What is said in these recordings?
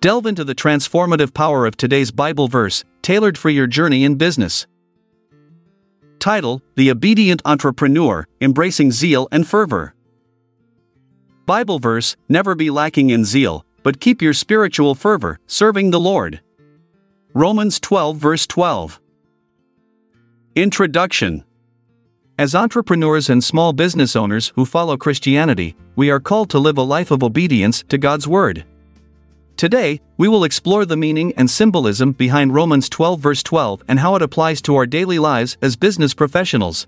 Delve into the transformative power of today's Bible verse, tailored for your journey in business. Title The Obedient Entrepreneur Embracing Zeal and Fervor. Bible verse Never be lacking in zeal, but keep your spiritual fervor, serving the Lord. Romans 12, verse 12. Introduction As entrepreneurs and small business owners who follow Christianity, we are called to live a life of obedience to God's Word. Today, we will explore the meaning and symbolism behind Romans 12, verse 12, and how it applies to our daily lives as business professionals.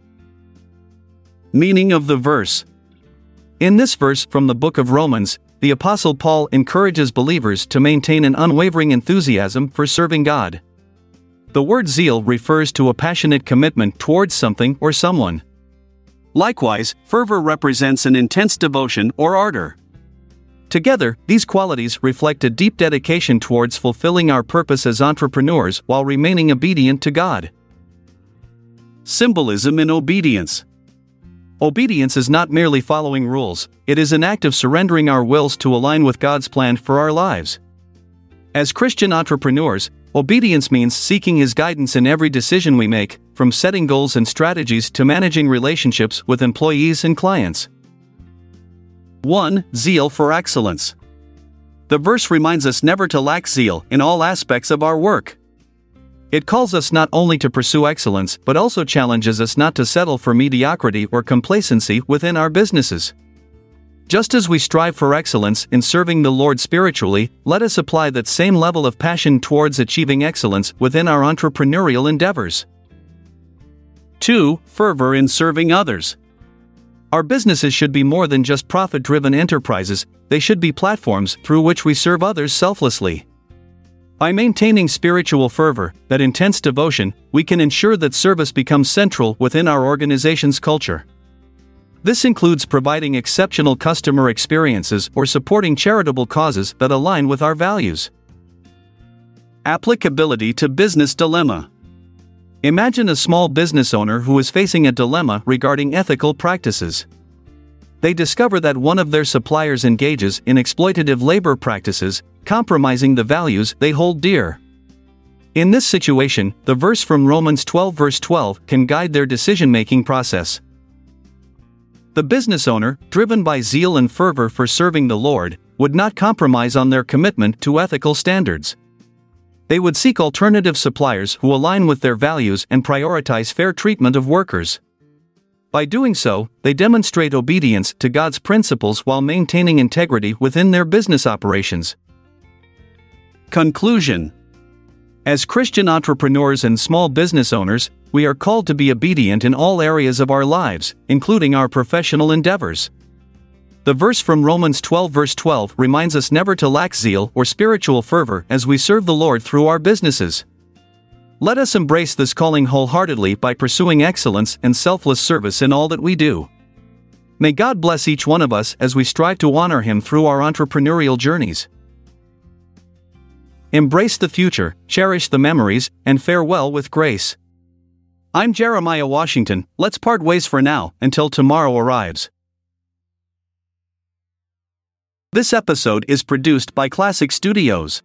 Meaning of the verse In this verse from the book of Romans, the Apostle Paul encourages believers to maintain an unwavering enthusiasm for serving God. The word zeal refers to a passionate commitment towards something or someone. Likewise, fervor represents an intense devotion or ardor. Together, these qualities reflect a deep dedication towards fulfilling our purpose as entrepreneurs while remaining obedient to God. Symbolism in obedience. Obedience is not merely following rules, it is an act of surrendering our wills to align with God's plan for our lives. As Christian entrepreneurs, obedience means seeking His guidance in every decision we make, from setting goals and strategies to managing relationships with employees and clients. 1. Zeal for excellence. The verse reminds us never to lack zeal in all aspects of our work. It calls us not only to pursue excellence but also challenges us not to settle for mediocrity or complacency within our businesses. Just as we strive for excellence in serving the Lord spiritually, let us apply that same level of passion towards achieving excellence within our entrepreneurial endeavors. 2. Fervor in serving others. Our businesses should be more than just profit driven enterprises, they should be platforms through which we serve others selflessly. By maintaining spiritual fervor, that intense devotion, we can ensure that service becomes central within our organization's culture. This includes providing exceptional customer experiences or supporting charitable causes that align with our values. Applicability to business dilemma. Imagine a small business owner who is facing a dilemma regarding ethical practices. They discover that one of their suppliers engages in exploitative labor practices, compromising the values they hold dear. In this situation, the verse from Romans 12, verse 12, can guide their decision making process. The business owner, driven by zeal and fervor for serving the Lord, would not compromise on their commitment to ethical standards. They would seek alternative suppliers who align with their values and prioritize fair treatment of workers. By doing so, they demonstrate obedience to God's principles while maintaining integrity within their business operations. Conclusion As Christian entrepreneurs and small business owners, we are called to be obedient in all areas of our lives, including our professional endeavors. The verse from Romans 12, verse 12, reminds us never to lack zeal or spiritual fervor as we serve the Lord through our businesses. Let us embrace this calling wholeheartedly by pursuing excellence and selfless service in all that we do. May God bless each one of us as we strive to honor Him through our entrepreneurial journeys. Embrace the future, cherish the memories, and farewell with grace. I'm Jeremiah Washington, let's part ways for now until tomorrow arrives. This episode is produced by Classic Studios.